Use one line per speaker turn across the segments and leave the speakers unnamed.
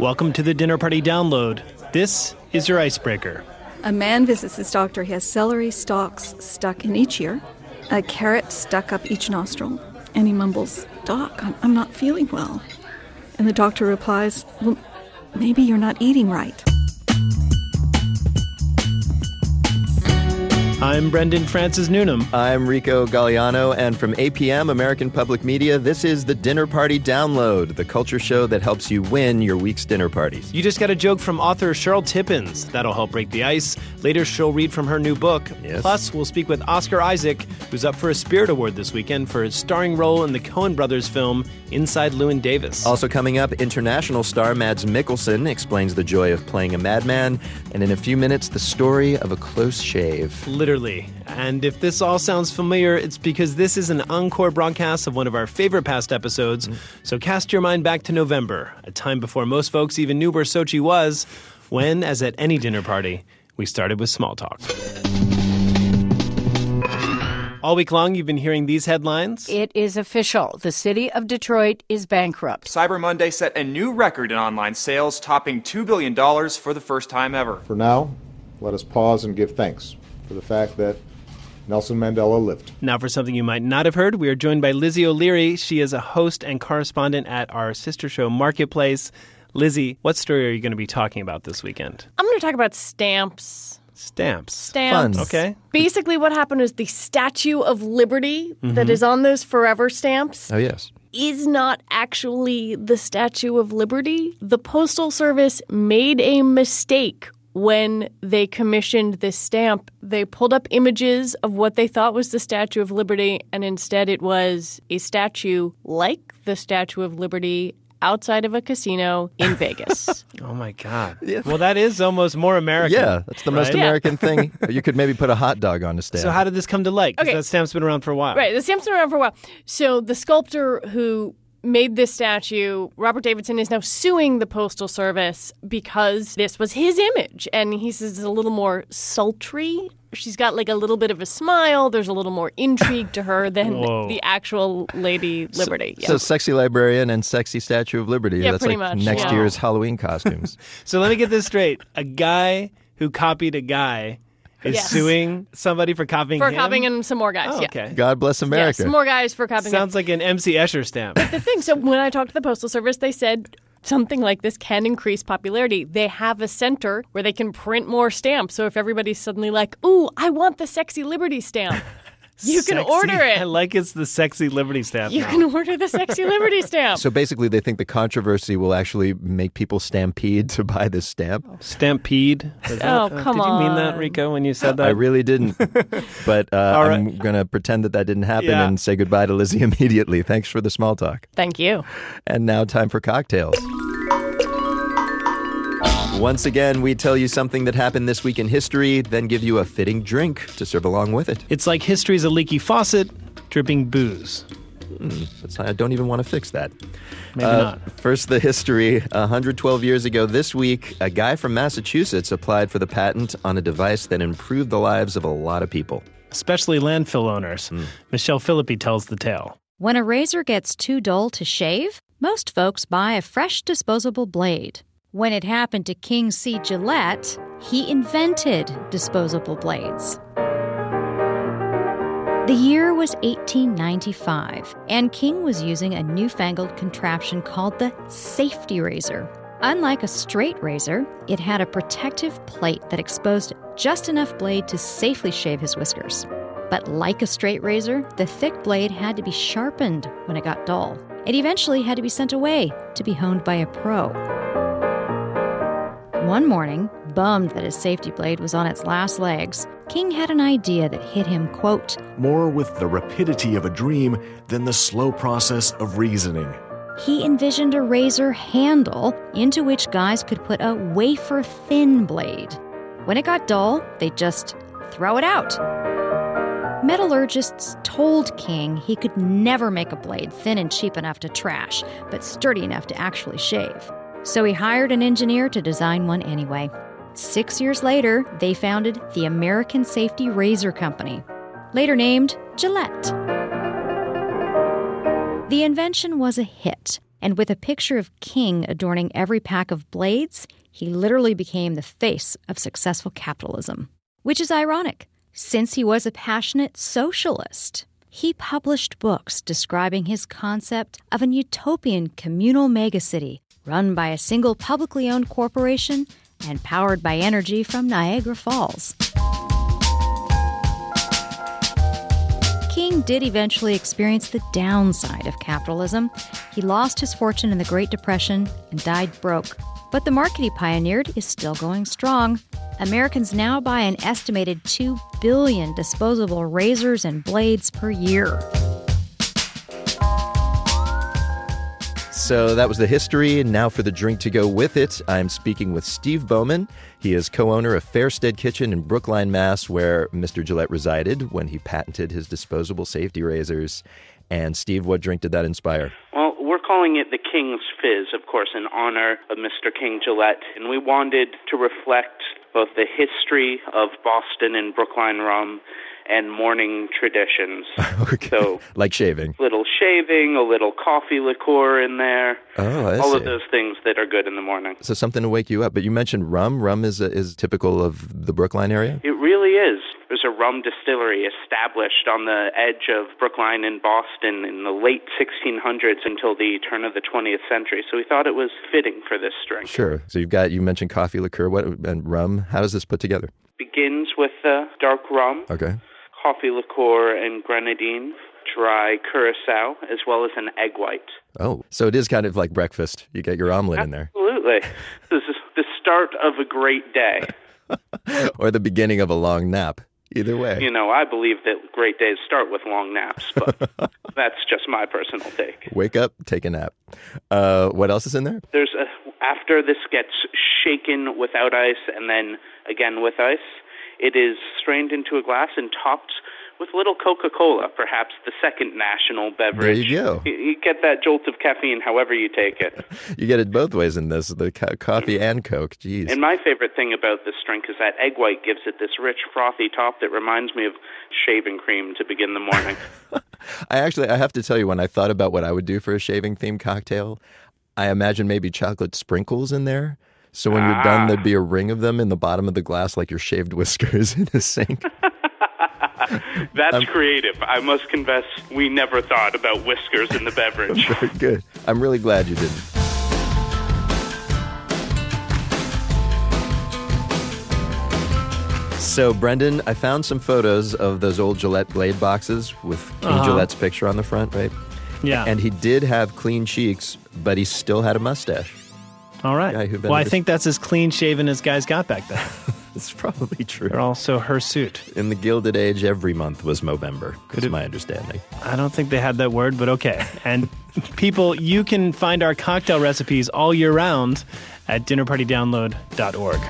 Welcome to the Dinner Party Download. This is your icebreaker.
A man visits his doctor. He has celery stalks stuck in each ear, a carrot stuck up each nostril, and he mumbles, Doc, I'm, I'm not feeling well. And the doctor replies, Well, maybe you're not eating right.
I'm Brendan Francis Newnham.
I'm Rico Gagliano, and from APM, American Public Media, this is the Dinner Party Download, the culture show that helps you win your week's dinner parties.
You just got a joke from author Sherill Tippins. That'll help break the ice. Later, she'll read from her new book.
Yes.
Plus, we'll speak with Oscar Isaac, who's up for a Spirit Award this weekend for his starring role in the Coen brothers film Inside Llewyn Davis.
Also coming up, international star Mads Mikkelsen explains the joy of playing a madman, and in a few minutes, the story of a close shave.
Literally. And if this all sounds familiar, it's because this is an encore broadcast of one of our favorite past episodes. Mm. So cast your mind back to November, a time before most folks even knew where Sochi was, when, as at any dinner party, we started with small talk. All week long, you've been hearing these headlines.
It is official. The city of Detroit is bankrupt.
Cyber Monday set a new record in online sales, topping $2 billion for the first time ever.
For now, let us pause and give thanks for the fact that Nelson Mandela lived.
Now, for something you might not have heard, we are joined by Lizzie O'Leary. She is a host and correspondent at our sister show Marketplace. Lizzie, what story are you going to be talking about this weekend?
I'm going to talk about stamps.
Stamps.
Stamps.
Fun.
Okay.
Basically, what happened is the Statue of Liberty that mm-hmm. is on those forever stamps
Oh, yes.
is not actually the Statue of Liberty. The Postal Service made a mistake when they commissioned this stamp. They pulled up images of what they thought was the Statue of Liberty, and instead it was a statue like the Statue of Liberty outside of a casino in Vegas.
Oh my God. Well, that is almost more American.
Yeah, that's the most
right?
Yeah.
American thing. You could maybe put a hot dog on a stamp.
So, how did this come to light? 'Cause
Okay.
that stamp's been around for a while.
Right, the stamp's been around for a while. So the sculptor who made this statue, Robert Davidson, is now suing the Postal Service because this was his image. And he says it's a little more sultry. She's got like a little bit of a smile. There's a little more intrigue to her than
Whoa.
the actual Lady Liberty.
So
yeah.
sexy librarian and sexy Statue of Liberty.
Yeah,
That's
pretty
like
much,
next
yeah.
year's Halloween costumes.
So, let me get this straight. A guy who copied a guy is
Yes.
suing somebody for copying
for
him?
copying him some more guys.
Oh,
yeah.
okay.
God bless
Yeah,
America.
some more guys for copying him.
Sounds like an MC Escher stamp.
the thing. So when I talked to the Postal Service, they said something like this can increase popularity. They have a center where they can print more stamps. So if everybody's suddenly like, "Ooh, I want the sexy Liberty stamp," you can
Sexy-
order it.
I like it's the sexy Liberty stamp.
You
now.
can order the sexy Liberty stamp.
So basically, they think the controversy will actually make people stampede to buy this stamp.
Stampede. Was that-
Oh,
uh,
come
Did you mean that,
on.
Rico, when you said that?
I really didn't, but uh,
All right.
I'm going to pretend that that didn't happen
Yeah.
and say goodbye to Lizzie immediately. Thanks for the small talk.
Thank you.
And now, time for cocktails. Once again, we tell you something that happened this week in history, then give you a fitting drink to serve along with it.
It's like history's a leaky faucet dripping booze.
That's- I don't even want to fix that.
Maybe
Uh,
not.
First, the history. 112 years ago this week, a guy from Massachusetts applied for the patent on a device that improved the lives of a lot of people.
Especially landfill owners. Michelle Philippi tells the tale.
When a razor gets too dull to shave, most folks buy a fresh disposable blade. When it happened to King C. Gillette, he invented disposable blades. The year was 1895, and King was using a newfangled contraption called the safety razor. Unlike a straight razor, it had a protective plate that exposed just enough blade to safely shave his whiskers. But like a straight razor, the thick blade had to be sharpened when it got dull. It eventually had to be sent away to be honed by a pro. One morning, bummed that his safety blade was on its last legs, King had an idea that hit him, quote,
more with the rapidity of a dream than the slow process of reasoning.
he envisioned a razor handle into which guys could put a wafer thin blade. When it got dull, they'd just throw it out. Metallurgists told King he could never make a blade thin and cheap enough to trash, but sturdy enough to actually shave. So he hired an engineer to design one anyway. Six years later, they founded the American Safety Razor Company, later named Gillette. The invention was a hit. And with a picture of King adorning every pack of blades, he literally became the face of successful capitalism. Which is ironic, since he was a passionate socialist. He published books describing his concept of an utopian communal megacity run by a single publicly owned corporation and powered by energy from Niagara Falls. King did eventually experience the downside of capitalism. He lost his fortune in the Great Depression and died broke. But the market he pioneered is still going strong. Americans now buy an estimated 2 billion disposable razors and blades per year.
So that was the history. And now for the drink to go with it, I'm speaking with Steve Bowman. He is co owner of Fairsted Kitchen in Brookline, Mass., where Mr. Gillette resided when he patented his disposable safety razors. And Steve, what drink did that inspire?
Well, we're calling it the King's Fizz, of course, in honor of Mr. King Gillette. And we wanted to reflect both the history of Boston and Brookline rum and morning traditions.
okay.
So,
like shaving.
little shaving, a little coffee liqueur in there.
Oh, I
all
see.
of those things that are good in the morning.
So something to wake you up. But you mentioned rum. Rum is is typical of the Brookline area.
It really is. There's a rum distillery established on the edge of Brookline in Boston in the late 1600s until the turn of the 20th century. So we thought it was fitting for this drink.
Sure. So you've got you mentioned coffee liqueur. What and rum? How does this put together?
Begins with the dark rum,
Okay.
Coffee liqueur, and grenadine, dry curacao, as well as an egg white.
Oh, so it is kind of like breakfast. You get your omelet in there,
Absolutely. this is the start of a great day.
or the beginning of a long nap. Either way.
You know, I believe that great days start with long naps, but that's just my personal take.
Wake up, take a nap. Uh, what else is in there?
There's a after this gets shaken without ice and then again with ice, it is strained into a glass and topped with a little Coca-Cola, perhaps the second national beverage.
There you go.
You, you get that jolt of caffeine however you take it.
You get it both ways in this: the co- coffee and Coke. Jeez.
And my favorite thing about this drink is that egg white gives it this rich, frothy top that reminds me of shaving cream to begin the morning.
I actually, I have to tell you, when I thought about what I would do for a shaving themed cocktail, I imagine maybe chocolate sprinkles in there. So when you're done,
Ah.
there'd be a ring of them in the bottom of the glass, like your shaved whiskers in a sink.
That's
Um,
creative. I must confess, we never thought about whiskers in the beverage.
Very good. I'm really glad you didn't. So, Brendan, I found some photos of those old Gillette blade boxes with King
Uh-huh.
Gillette's picture on the front, right?
Yeah.
And he did have clean cheeks, but he still had a mustache.
All right.
guy who
well, I think that's as clean shaven as guys got back then.
It's probably true.
They're also hirsute.
In the Gilded Age, every month was Movember.
Could
Is
it-
my understanding.
I don't think they had that word, but okay. And people, you can find our cocktail recipes all year round at dinnerpartydownload.org.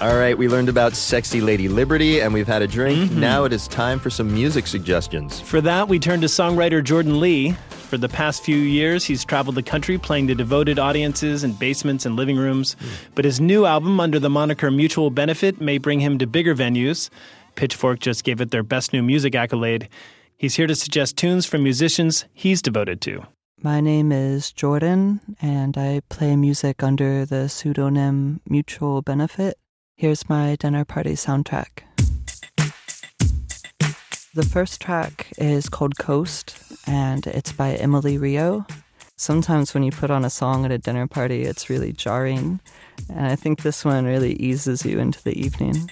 All right, we learned about sexy Lady Liberty, and we've had a drink.
Mm-hmm.
Now it is time for some music suggestions.
For that, we turn to songwriter Jordan Lee. For the past few years, he's traveled the country playing to devoted audiences in basements and living rooms. But his new album, under the moniker Mutual Benefit, may bring him to bigger venues. Pitchfork just gave it their Best New Music accolade. He's here to suggest tunes from musicians he's devoted to.
My name is Jordan, and I play music under the pseudonym Mutual Benefit. Here's my dinner party soundtrack. The first track is called Coast, and it's by Emily Reo. Sometimes when you put on a song at a dinner party, it's really jarring, and I think this one really eases you into the evening.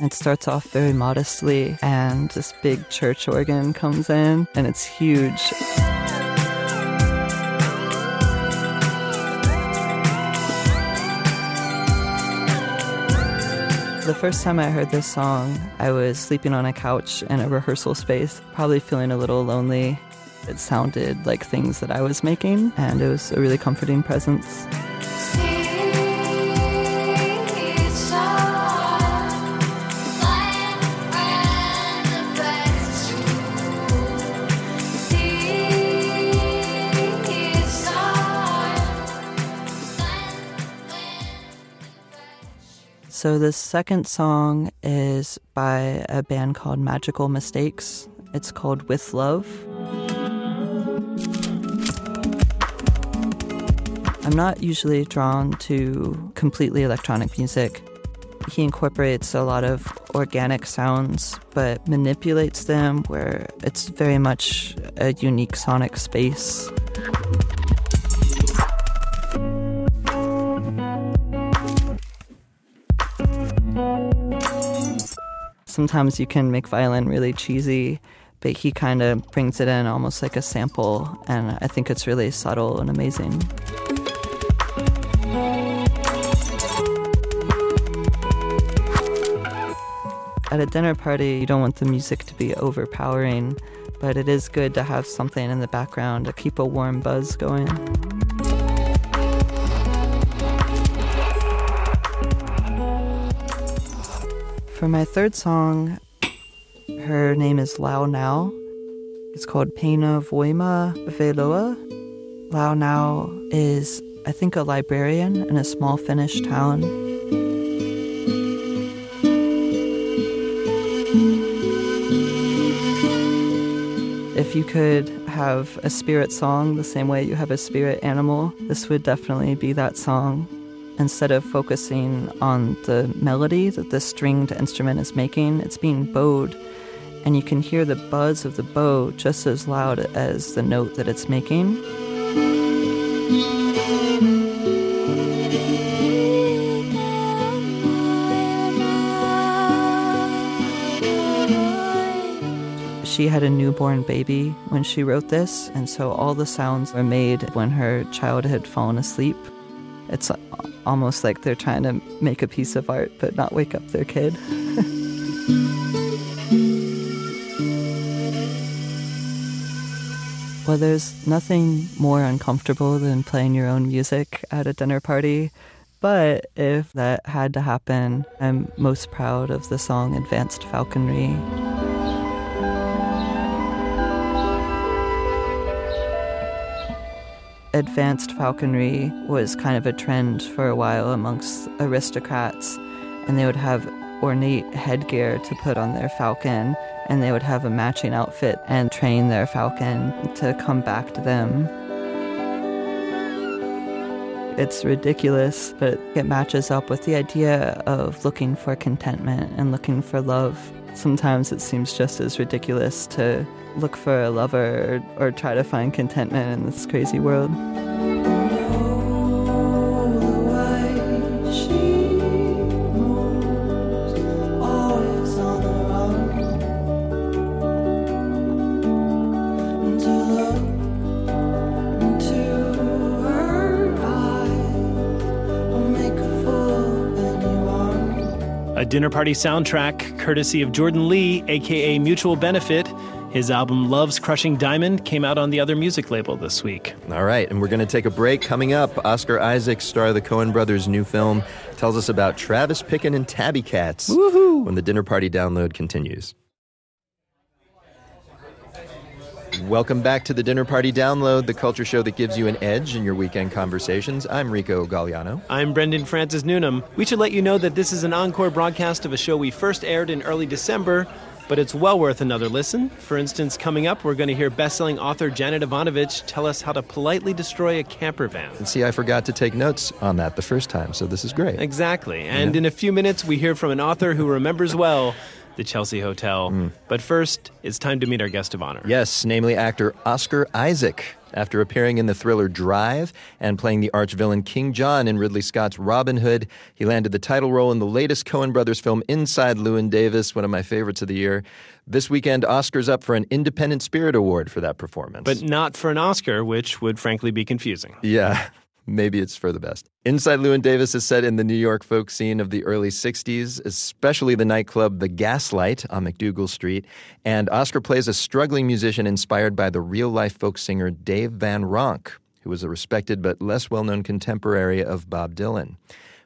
It starts off very modestly, and this big church organ comes in, and it's huge. The first time I heard this song, I was sleeping on a couch in a rehearsal space, probably feeling a little lonely. It sounded like things that I was making, and it was a really comforting presence. So the second song is by a band called Magical Mistakes. It's called With Love. I'm not usually drawn to completely electronic music. He incorporates a lot of organic sounds, but manipulates them where it's very much a unique sonic space. Sometimes you can make violin really cheesy, but he kind of brings it in almost like a sample, and I think it's really subtle and amazing. At a dinner party, you don't want the music to be overpowering, but it is good to have something in the background to keep a warm buzz going. For my third song, her name is Lau Nau. It's called Pena Voima Veloa. Lau Nau is, I think, a librarian in a small Finnish town. If you could have a spirit song the same way you have a spirit animal, this would definitely be that song. Instead of focusing on the melody that the stringed instrument is making, it's being bowed, and you can hear the buzz of the bow just as loud as the note that it's making. She had a newborn baby when she wrote this, and so all the sounds were made when her child had fallen asleep. It's almost like they're trying to make a piece of art but not wake up their kid. well, there's nothing more uncomfortable than playing your own music at a dinner party. But if that had to happen, I'm most proud of the song Advanced Falconry. Advanced falconry was kind of a trend for a while amongst aristocrats, and they would have ornate headgear to put on their falcon, and they would have a matching outfit and train their falcon to come back to them. It's ridiculous, but it matches up with the idea of looking for contentment and looking for love. Sometimes it seems just as ridiculous to look for a lover or, or try to find contentment in this crazy world.
Dinner party soundtrack courtesy of Jordan Lee, aka Mutual Benefit. His album Love's Crushing Diamond came out on the other music label this week.
All right, and we're going to take a break. Coming up, Oscar Isaac, star of the Coen brothers' new film, tells us about Travis Picken and Tabby Cats
Woohoo!
when the dinner party download continues. Welcome back to the Dinner Party Download, the culture show that gives you an edge in your weekend conversations. I'm Rico Gagliano.
I'm Brendan Francis Newnham. We should let you know that this is an encore broadcast of a show we first aired in early December, but it's well worth another listen. For instance, coming up, we're going to hear best-selling author Janet Evanovich tell us how to politely destroy a camper van.
And see, I forgot to take notes on that the first time, so this is great.
Exactly. And
Yeah.
in a few minutes, we hear from an author who remembers well the Chelsea Hotel. Mm. But first, it's time to meet our guest of honor.
Yes, namely actor Oscar Isaac. After appearing in the thriller Drive and playing the arch villain King John in Ridley Scott's Robin Hood, he landed the title role in the latest Coen Brothers film Inside Llewyn Davis, one of my favorites of the year. This weekend, Oscar's up for an Independent Spirit Award for that performance.
But not for an Oscar, which would frankly be confusing.
Yeah, maybe it's for the best. Inside Llewyn Davis is set in the New York folk scene of the early 60s, especially the nightclub The Gaslight on MacDougal Street. And Oscar plays a struggling musician inspired by the real life folk singer Dave Van Ronk, who was a respected but less well known contemporary of Bob Dylan.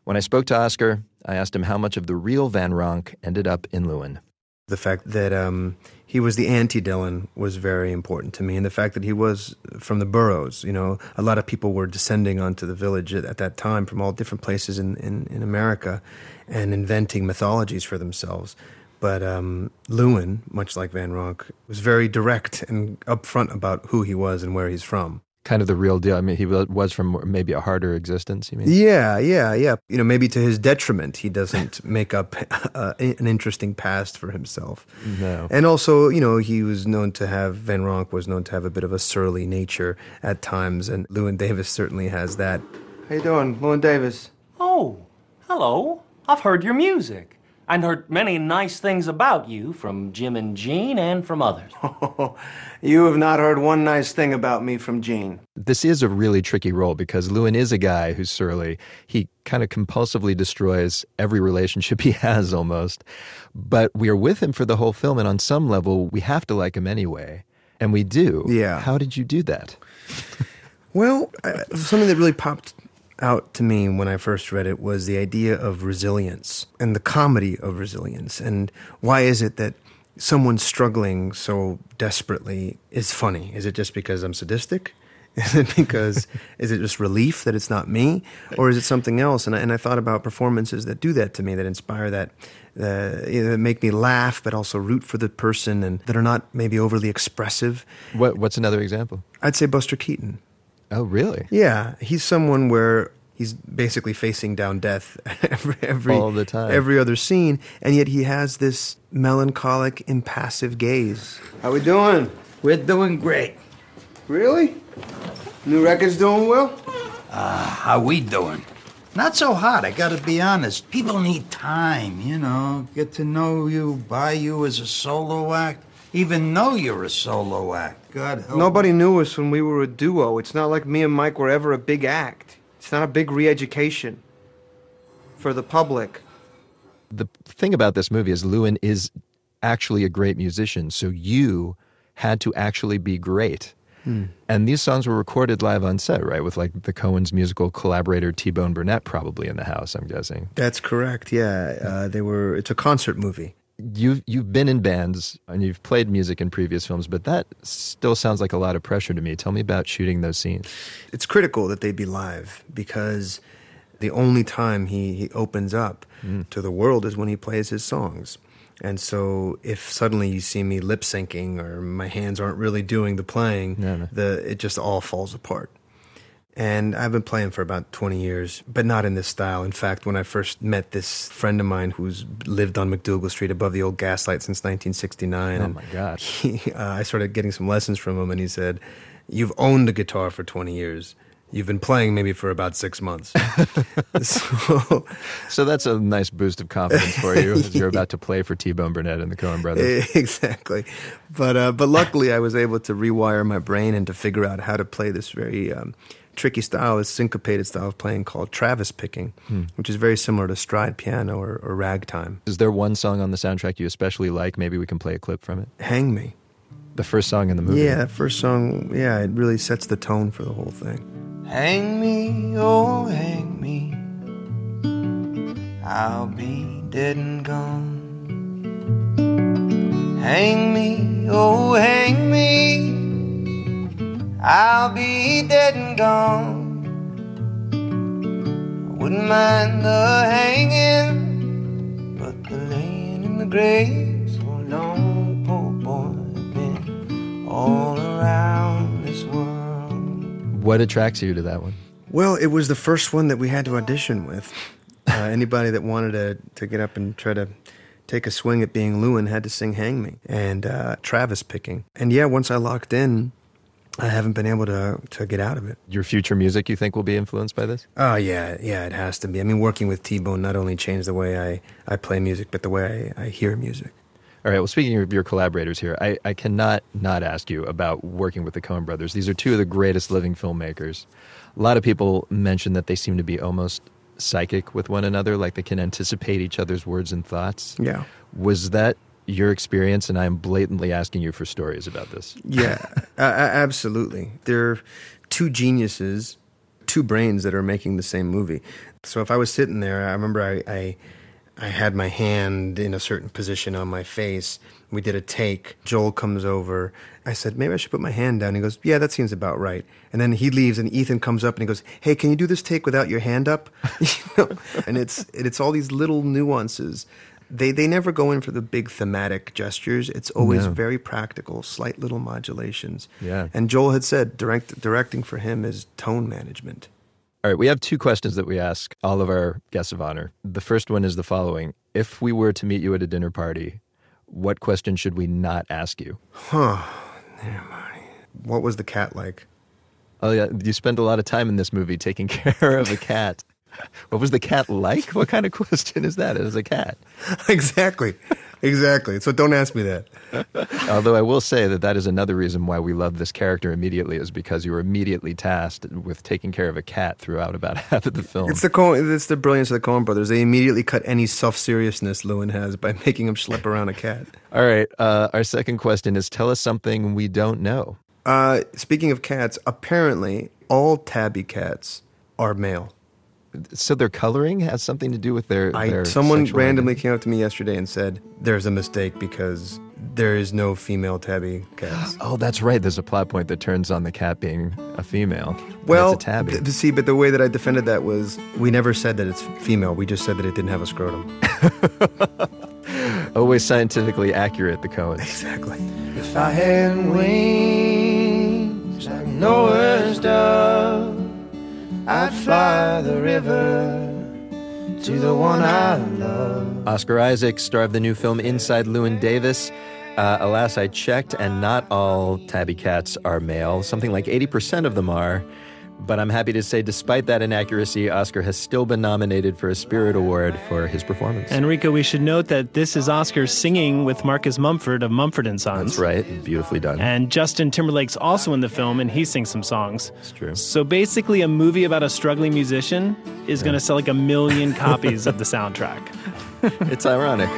When I spoke to Oscar, I asked him how much of the real Van Ronk ended up in Llewyn.
The fact that um, he was the anti Dylan was very important to me, and the fact that he was from the boroughs. You know, a lot of people were descending onto the village at, at that time from all different places in, in, in America and inventing mythologies for themselves. But um, Llewyn, much like Van Ronk, was very direct and upfront about who he was and where he's from.
Kind of the real deal. I mean, he was from maybe a harder existence. You mean?
Yeah, yeah, yeah. You know, maybe to his detriment, he doesn't make up uh, an interesting past for himself.
No.
And also, you know, he was known to have Van Ronk was known to have a bit of a surly nature at times, and Llewyn Davis certainly has that. How you doing, Llewyn Davis?
Oh, hello. I've heard your music and heard many nice things about you from Jim and Jean and from others.
you have not heard one nice thing about me from Jean.
This is a really tricky role because Llewyn is a guy who's surly. He kind of compulsively destroys every relationship he has almost. But we are with him for the whole film, and on some level, we have to like him anyway. And we do.
Yeah.
How did you do that?
well, uh, something that really popped out to me when I first read it was the idea of resilience and the comedy of resilience. And why is it that someone struggling so desperately is funny? Is it just because I'm sadistic? Is it because, is it just relief that it's not me? Or is it something else? And I, and I thought about performances that do that to me, that inspire that, uh, that make me laugh, but also root for the person and that are not maybe overly expressive.
What, what's another example?
I'd say Buster Keaton.
Oh, really?
Yeah, he's someone where he's basically facing down death every every
all the time,
every other scene, and yet he has this melancholic, impassive gaze. How we doing?
We're doing great.
Really? New record's doing well.
Uh, how we doing? Not so hot, I gotta be honest. People need time, you know, get to know you, buy you as a solo act, even know you're a solo act. God help
Nobody knew us when we were a duo. It's not like me and Mike were ever a big act. It's not a big re education for the public.
The thing about this movie is Llewyn is actually a great musician, so you had to actually be great. Hmm. And these songs were recorded live on set, right? With like the Coens' musical collaborator T Bone Burnett probably in the house, I'm guessing.
That's correct, yeah. Uh, they were, it's a concert movie
you've you've been in bands and you've played music in previous films, but that still sounds like a lot of pressure to me. Tell me about shooting those scenes.
It's critical that they be live because the only time he, he opens up mm. to the world is when he plays his songs. And so if suddenly you see me lip syncing or my hands aren't really doing the playing, no, no. the it just all falls apart. And I've been playing for about 20 years, but not in this style. In fact, when I first met this friend of mine who's lived on MacDougal Street above the old gaslight since 1969.
Oh, my God.
He, uh, I started getting some lessons from him, and he said, You've owned a guitar for 20 years. You've been playing maybe for about six months.
so, so that's a nice boost of confidence for you as you're about to play for T Bone Burnett and the Coen brothers.
Exactly. But, uh, but luckily, I was able to rewire my brain and to figure out how to play this very. Um, tricky style, is syncopated style of playing called Travis picking, hmm. which is very similar to stride piano or, or ragtime.
Is there one song on the soundtrack you especially like? Maybe we can play a clip from it.
Hang Me.
The first song in the movie.
Yeah, that first song, yeah, it really sets the tone for the whole thing. Hang me, oh, hang me. I'll be dead and gone. Hang me, oh, hang me. I'll be dead and gone. I wouldn't mind the hanging, but the laying in the grave so long, poor boy, been all around this world.
What attracts you to that one?
Well, it was the first one that we had to audition with. Uh, anybody that wanted to, to get up and try to take a swing at being Llewyn had to sing Hang Me and uh, Travis picking. And yeah, once I locked in, I haven't been able to to get out of it.
Your future music, you think, will be influenced by this?
Oh yeah, yeah, it has to be. I mean, working with T Bone not only changed the way I, I play music, but the way I, I hear music.
All right. Well, speaking of your collaborators here, I, I cannot not ask you about working with the Coen brothers. These are two of the greatest living filmmakers. A lot of people mention that they seem to be almost psychic with one another, like they can anticipate each other's words and thoughts.
Yeah.
Was that your experience, and I'm blatantly asking you for stories about this.
Yeah, uh, absolutely. They're two geniuses, two brains that are making the same movie. So if I was sitting there, I remember I, I I had my hand in a certain position on my face. We did a take. Joel comes over. I said, maybe I should put my hand down. He goes, yeah, that seems about right. And then he leaves, and Ethan comes up and he goes, hey, can you do this take without your hand up? you know? And it's it's all these little nuances. They they never go in for the big thematic gestures. It's always
No.
very practical, slight little modulations.
Yeah.
And Joel had said direct, directing for him is tone management.
All right, we have two questions that we ask all of our guests of honor. The first one is the following If we were to meet you at a dinner party, what question should we not ask you?
Huh. Never mind. What was the cat like?
Oh, yeah, you spend a lot of time in this movie taking care of a cat. What was the cat like? What kind of question is that? It is a cat.
exactly. Exactly. So don't ask me that.
Although I will say that that is another reason why we love this character immediately, is because you were immediately tasked with taking care of a cat throughout about half of the film.
It's the Coen, it's the brilliance of the Coen brothers. They immediately cut any self seriousness Llewyn has by making him schlep around a cat.
All right, uh, our second question is tell us something we don't know.
Uh, speaking of cats, apparently all tabby cats are male.
So their coloring has something to do with their.
I,
their
someone
sexual
randomly came up to me yesterday and said there's a mistake because there is no female tabby cats.
Oh, that's right. There's a plot point that turns on the cat being a female.
Well,
it's a tabby.
th- see, but the way that I defended that was we never said that it's female. We just said that it didn't have a scrotum.
Always scientifically accurate, the Coens.
Exactly.
If I had wings like Noah's dove, I'd fly the river to the one I love.
Oscar Isaac, star of the new film Inside Llewyn Davis. Uh, alas, I checked, and not all tabby cats are male. Something like 80% of them are. But I'm happy to say, despite that inaccuracy, Oscar has still been nominated for a Spirit Award for his performance.
Enrico, we should note that this is Oscar singing with Marcus Mumford of Mumford and Sons.
That's right. Beautifully done.
And Justin Timberlake's also in the film, and he sings some songs.
It's true.
So basically, a movie about a struggling musician is going to sell like a million copies of the soundtrack.
it's ironic.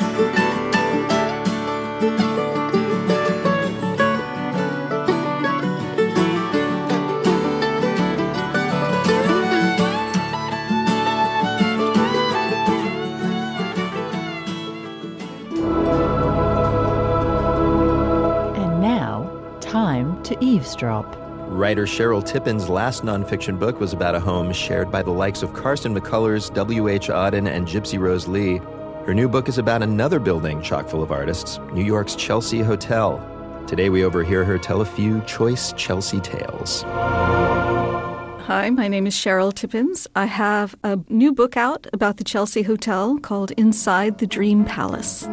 Time to eavesdrop.
Writer Sherill Tippin's last nonfiction book was about a home shared by the likes of Carson McCullers, W.H. Auden, and Gypsy Rose Lee. Her new book is about another building chock full of artists, New York's Chelsea Hotel. Today we overhear her tell a few choice Chelsea tales.
Hi, my name is Sherill Tippins. I have a new book out about the Chelsea Hotel called Inside the Dream Palace.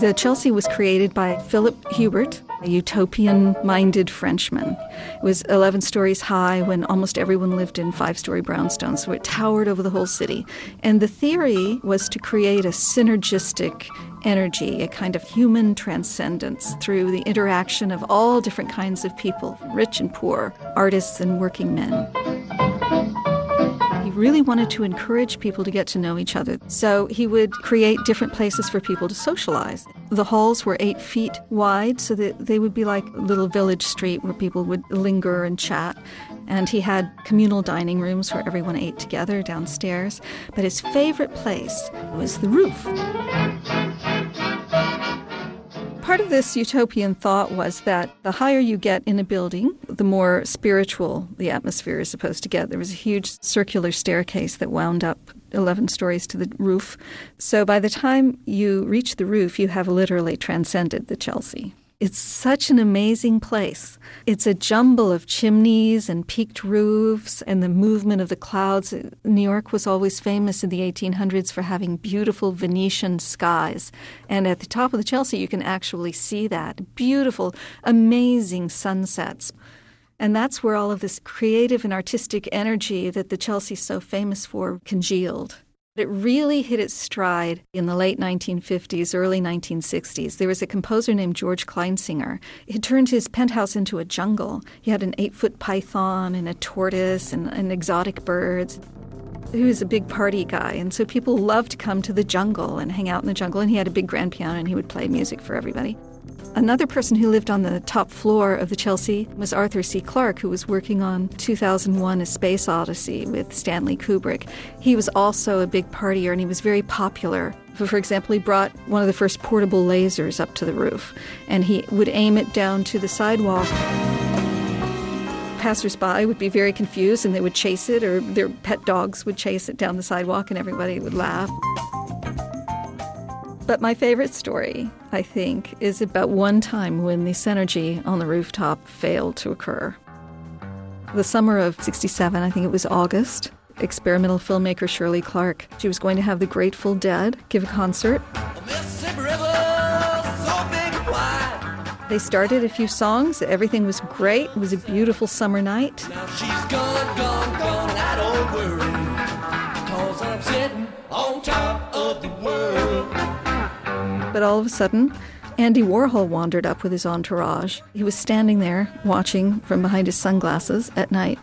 The Chelsea was created by Philip Hubert, a utopian minded Frenchman. It was 11 stories high when almost everyone lived in five story brownstones, so it towered over the whole city. And the theory was to create a synergistic energy, a kind of human transcendence through the interaction of all different kinds of people, rich and poor, artists and working men. Really wanted to encourage people to get to know each other. So he would create different places for people to socialize. The halls were eight feet wide, so that they would be like a little village street where people would linger and chat. And he had communal dining rooms where everyone ate together downstairs. But his favorite place was the roof. Part of this utopian thought was that the higher you get in a building, the more spiritual the atmosphere is supposed to get. There was a huge circular staircase that wound up 11 stories to the roof. So by the time you reach the roof, you have literally transcended the Chelsea. It's such an amazing place. It's a jumble of chimneys and peaked roofs and the movement of the clouds. New York was always famous in the 1800s for having beautiful Venetian skies. And at the top of the Chelsea, you can actually see that. Beautiful, amazing sunsets. And that's where all of this creative and artistic energy that the Chelsea's so famous for congealed. It really hit its stride in the late 1950s, early 1960s. There was a composer named George Kleinsinger. He turned his penthouse into a jungle. He had an eight foot python and a tortoise and, and exotic birds. He was a big party guy, and so people loved to come to the jungle and hang out in the jungle. And he had a big grand piano and he would play music for everybody. Another person who lived on the top floor of the Chelsea was Arthur C. Clarke, who was working on 2001 A Space Odyssey with Stanley Kubrick. He was also a big partier and he was very popular. For example, he brought one of the first portable lasers up to the roof and he would aim it down to the sidewalk. Passersby would be very confused and they would chase it, or their pet dogs would chase it down the sidewalk and everybody would laugh. But my favorite story, I think, is about one time when the synergy on the rooftop failed to occur. The summer of 67, I think it was August, experimental filmmaker Shirley Clarke, she was going to have the Grateful Dead give a concert. They started a few songs. Everything was great. It was a beautiful summer night.
Gone, gone, gone, I'm sitting on top of the world.
But all of a sudden, Andy Warhol wandered up with his entourage. He was standing there watching from behind his sunglasses at night,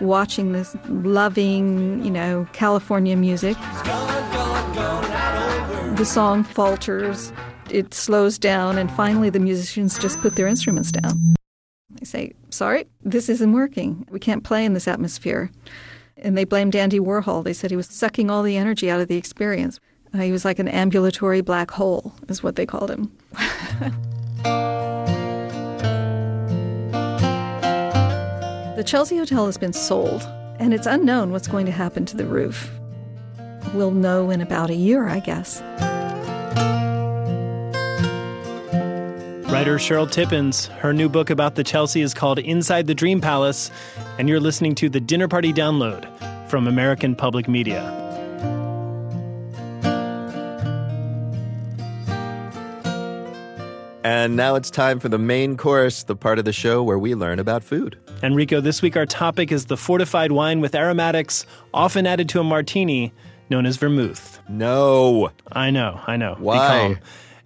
watching this loving, you know, California music. The song falters, it slows down, and finally the musicians just put their instruments down. They say, Sorry, this isn't working. We can't play in this atmosphere. And they blamed Andy Warhol. They said he was sucking all the energy out of the experience. Uh, he was like an ambulatory black hole, is what they called him. the Chelsea Hotel has been sold, and it's unknown what's going to happen to the roof. We'll know in about a year, I guess.
Writer Sherill Tippins. Her new book about the Chelsea is called Inside the Dream Palace, and you're listening to the Dinner Party Download from American Public Media.
And now it's time for the main course, the part of the show where we learn about food.
Enrico, this week our topic is the fortified wine with aromatics, often added to a martini, known as vermouth.
No.
I know, I know.
Why?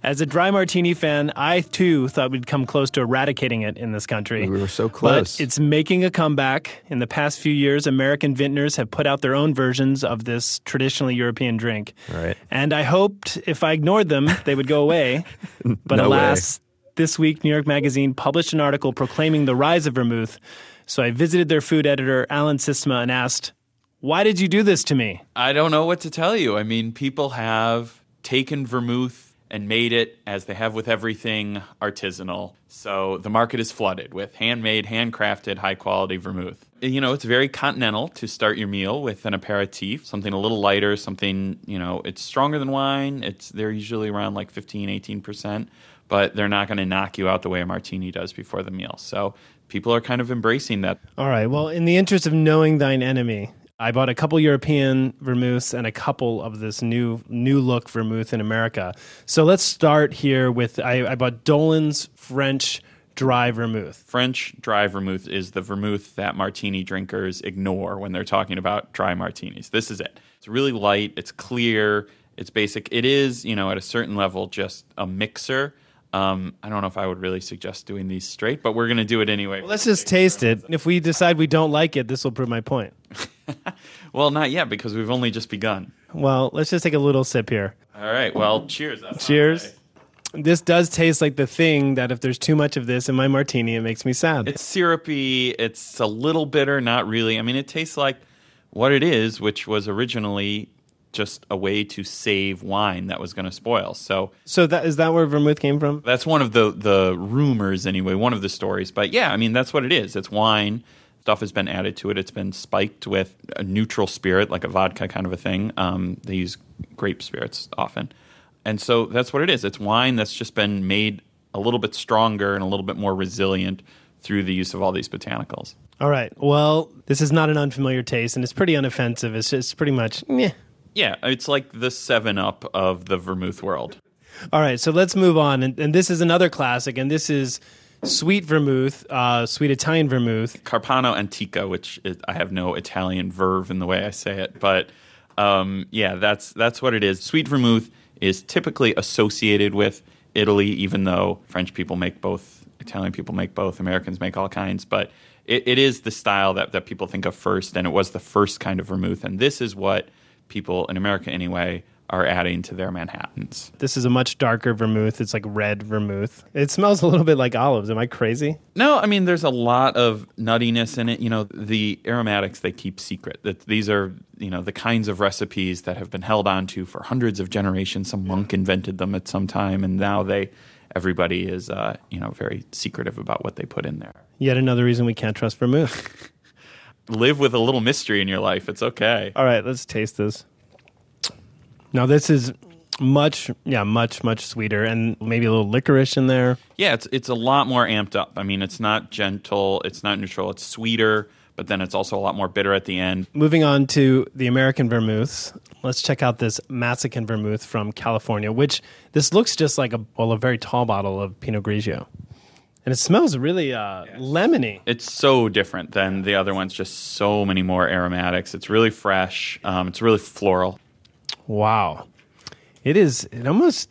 Calm. As a dry martini fan, I too thought we'd come close to eradicating it in this country.
We were so close.
But it's making a comeback. In the past few years, American vintners have put out their own versions of this traditionally European drink.
Right.
And I hoped if I ignored them, they would go away. But
No
alas, this week, New York Magazine published an article proclaiming the rise of vermouth. So I visited their food editor, Alan Sytsma, and asked, Why did you do this to me?
I don't know what to tell you. I mean, people have taken vermouth and made it, as they have with everything, artisanal. So the market is flooded with handmade, handcrafted, high quality vermouth. You know, it's very continental to start your meal with an aperitif, something a little lighter, something, you know, it's stronger than wine. It's they're usually around like 15, 18%, but they're not going to knock you out the way a martini does before the meal. So people are kind of embracing that.
All right. Well, in the interest of knowing thine enemy, I bought a couple European vermouths and a couple of this new new look vermouth in America. So let's start here with I, I bought Dolin's French dry vermouth.
French dry vermouth is the vermouth that martini drinkers ignore when they're talking about dry martinis. This is it. It's really light, it's clear, it's basic. It is, you know, at a certain level just a mixer. Um, I don't know if I would really suggest doing these straight, but we're going to do it anyway.
Well, let's just taste it. If we decide we don't like it, this will prove my point.
Well, not yet because we've only just begun.
Well, let's just take a little sip here.
All right. Well, cheers.
Cheers. This does taste like the thing that if there's too much of this in my martini, it makes me sad.
It's syrupy. It's a little bitter, not really. I mean, it tastes like what it is, which was originally just a way to save wine that was going to spoil. So,
so that is that where vermouth came from?
That's one of the the rumors, anyway. One of the stories. But yeah, I mean, that's what it is. It's wine. Stuff has been added to it. It's been spiked with a neutral spirit, like a vodka kind of a thing. Um, they use grape spirits often. And so that's what it is. It's wine that's just been made a little bit stronger and a little bit more resilient through the use of all these botanicals.
All right. Well, this is not an unfamiliar taste, and it's pretty unoffensive. It's just pretty much, meh.
Yeah, it's like the 7 Up of the vermouth world.
All right, so let's move on. And, and this is another classic, and this is sweet vermouth, uh, sweet Italian vermouth.
Carpano Antica, which is, I have no Italian verve in the way I say it, but um, yeah, that's that's what it is. Sweet vermouth is typically associated with Italy, even though French people make both, Italian people make both, Americans make all kinds, but it, it is the style that, that people think of first, and it was the first kind of vermouth. And this is what people in America, anyway, are adding to their Manhattans.
This is a much darker vermouth. It's like red vermouth. It smells a little bit like olives. Am I crazy?
No, I mean there's a lot of nuttiness in it. You know, the aromatics they keep secret. That these are you know the kinds of recipes that have been held onto for hundreds of generations. Some monk invented them at some time, and now they everybody is uh, you know very secretive about what they put in there.
Yet another reason we can't trust vermouth.
Live with a little mystery in your life. It's okay.
All right, let's taste this. Now this is much, yeah, much, much sweeter, and maybe a little licorice in there.
Yeah, it's it's a lot more amped up. I mean, it's not gentle, it's not neutral, it's sweeter, but then it's also a lot more bitter at the end.
Moving on to the American vermouths, let's check out this Massican vermouth from California, which this looks just like a well, a very tall bottle of Pinot Grigio. And it smells really uh, lemony.
It's so different than the other ones. Just so many more aromatics. It's really fresh. Um, it's really floral.
Wow, it is. It almost,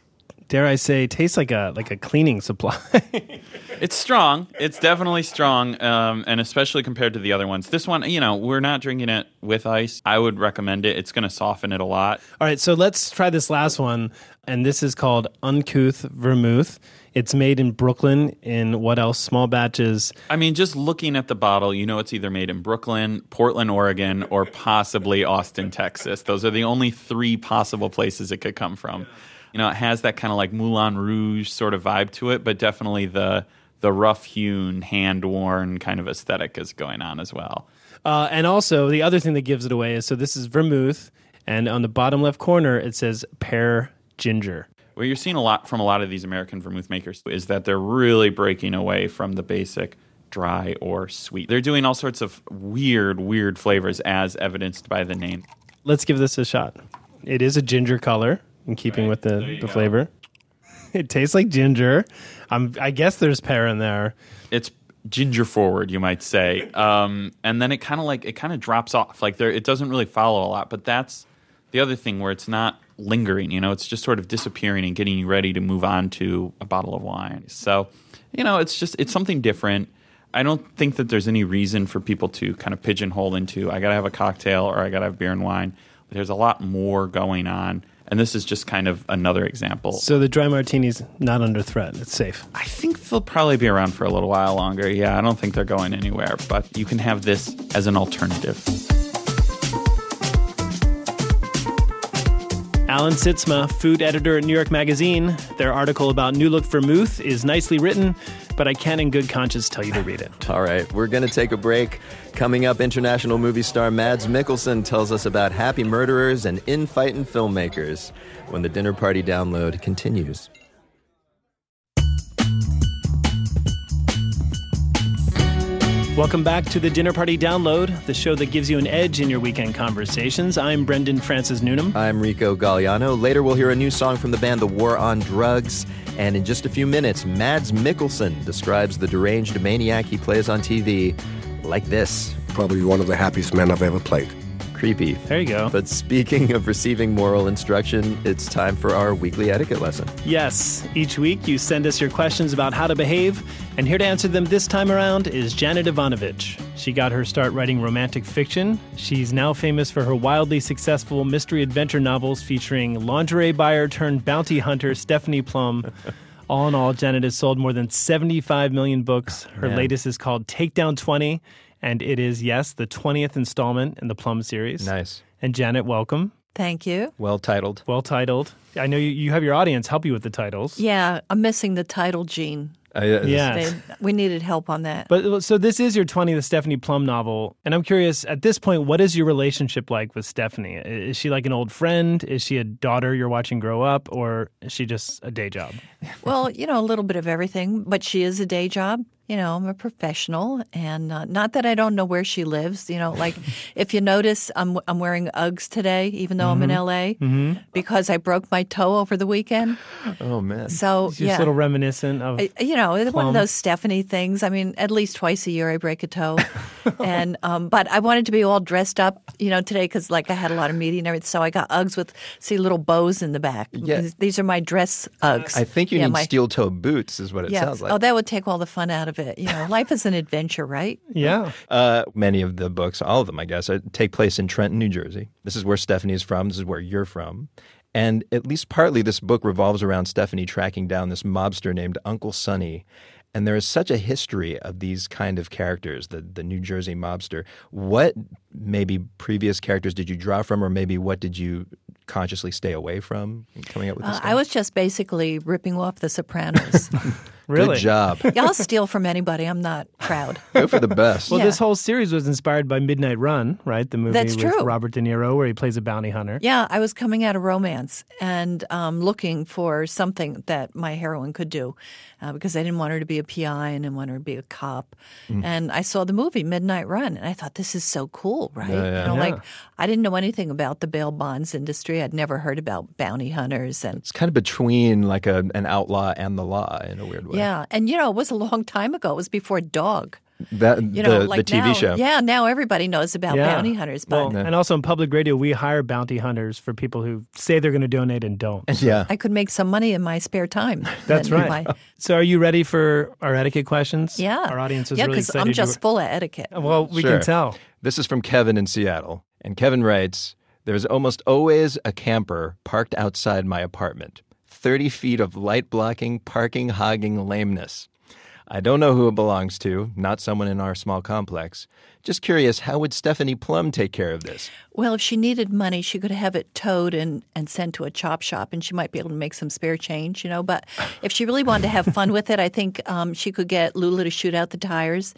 dare I say, tastes like a like a cleaning supply.
It's strong. It's definitely strong, um, and especially compared to the other ones. This one, you know, we're not drinking it with ice. I would recommend it. It's going to soften it a lot.
All right, so let's try this last one, and this is called Uncouth Vermouth. It's made in Brooklyn in what else? Small batches.
I mean, just looking at the bottle, you know it's either made in Brooklyn, Portland, Oregon, or possibly Austin, Texas. Those are the only three possible places it could come from. You know, it has that kind of like Moulin Rouge sort of vibe to it, but definitely the the rough hewn, hand worn kind of aesthetic is going on as well.
Uh, and also, the other thing that gives it away is so this is vermouth, and on the bottom left corner it says pear ginger.
What you're seeing a lot from a lot of these American vermouth makers is that they're really breaking away from the basic dry or sweet. They're doing all sorts of weird, weird flavors as evidenced by the name.
Let's give this a shot. It is a ginger color, in keeping with the, the flavor. It tastes like ginger. Um, I guess there's pear in there.
It's ginger forward, you might say, um, and then it kind of like it kind of drops off. Like there, it doesn't really follow a lot. But that's the other thing where it's not lingering. You know, it's just sort of disappearing and getting you ready to move on to a bottle of wine. So, you know, it's just it's something different. I don't think that there's any reason for people to kind of pigeonhole into I got to have a cocktail or I got to have beer and wine. There's a lot more going on. And this is just kind of another example.
So the dry martini's not under threat. It's safe.
I think they'll probably be around for a little while longer. Yeah, I don't think they're going anywhere, but you can have this as an alternative.
Alan Sytsma, food editor at New York Magazine. Their article about New Look Vermouth is nicely written, but I can't in good conscience tell you to read it.
All right, we're going to take a break. Coming up, international movie star Mads Mikkelsen tells us about happy murderers and infighting filmmakers when the dinner party download continues.
Welcome back to the Dinner Party Download, the show that gives you an edge in your weekend conversations. I'm Brendan Francis Newnam.
I'm Rico Gagliano. Later, we'll hear a new song from the band The War on Drugs. And in just a few minutes, Mads Mikkelsen describes the deranged maniac he plays on TV like this.
Probably one of the happiest men I've ever played.
Creepy.
There you go.
But speaking of receiving moral instruction, it's time for our weekly etiquette lesson.
Yes, each week you send us your questions about how to behave, and here to answer them this time around is Janet Evanovich. She got her start writing romantic fiction. She's now famous for her wildly successful mystery adventure novels featuring lingerie buyer turned bounty hunter Stephanie Plum. all in all, Janet has sold more than 75 million books. Her
Man.
latest is called Takedown 20, and it is, yes, the 20th installment in the Plum series.
Nice.
And Janet, welcome.
Thank you.
Well titled.
Well titled. I know you, you have your audience help you with the titles.
Yeah, I'm missing the title gene.
Uh, yeah.
Yes.
They- we needed help on that.
But so this is your 20th Stephanie Plum novel, and I'm curious at this point, what is your relationship like with Stephanie? Is she like an old friend? Is she a daughter you're watching grow up, or is she just a day job?
well, you know, a little bit of everything, but she is a day job. You know, I'm a professional, and uh, not that I don't know where she lives. You know, like if you notice, I'm I'm wearing Uggs today, even though I'm in LA,
Mm-hmm.
because I broke my toe over the weekend.
Oh man.
So
It's just
yeah,
a little reminiscent of.
I- you know, it's one of those Stephanie things. I mean, at least twice a year I break a toe, and um, but I wanted to be all dressed up, you know, today because like I had a lot of meeting and everything. So I got Uggs with see little bows in the back.
Yeah.
These- These are my dress Uggs.
I think you
Yeah,
need
my-
steel toe boots, is what it
yeah.
sounds like.
Oh, that would take all the fun out of it. You know, life is an adventure, right?
yeah.
Uh, many of the books, all of them, I guess, uh, take place in Trenton, New Jersey. This is where Stephanie is from. This is where you're from. And at least partly, this book revolves around Stephanie tracking down this mobster named Uncle Sonny. And there is such a history of these kind of characters, the, the New Jersey mobster. What maybe previous characters did you draw from, or maybe what did you consciously stay away from coming up with this?
Uh, I was just basically ripping off The Sopranos.
Good job.
I'll steal from anybody. I'm not proud.
Go for the best.
Well,
Yeah.
this whole series was inspired by Midnight Run, right? The movie
That's
with
true.
Robert De Niro, where he plays a bounty hunter.
Yeah, I was coming out of romance and um, looking for something that my heroine could do uh, because I didn't want her to be a PI and didn't want her to be a cop.
Mm.
And I saw the movie Midnight Run and I thought, this is so cool, right?
Yeah, yeah.
You know, like I didn't know anything about the bail bonds industry. I'd never heard about bounty hunters and
It's kind of between like a, an outlaw and the law in a weird way.
Yeah, and you know, it was a long time ago. It was before Dog.
That,
You know,
the,
like
the TV
now,
show.
Yeah, now everybody knows about
Yeah.
bounty hunters. But
Well, and also in public radio, we hire bounty hunters for people who say they're going to donate and don't.
Yeah.
I could make some money in my spare time.
That's right.
my-
So, are you ready for our etiquette questions?
yeah.
Our audience is
yeah,
really
because
excited.
I'm just full of etiquette.
Well, we
Sure.
can tell.
This is from Kevin in Seattle. And Kevin writes There's almost always a camper parked outside my apartment. 30 feet of light blocking, parking hogging lameness. I don't know who it belongs to, not someone in our small complex. Just curious, how would Stephanie Plum take care of this?
Well, if she needed money, she could have it towed and, and sent to a chop shop, and she might be able to make some spare change, you know. But if she really wanted to have fun with it, I think um, she could get Lula to shoot out the tires.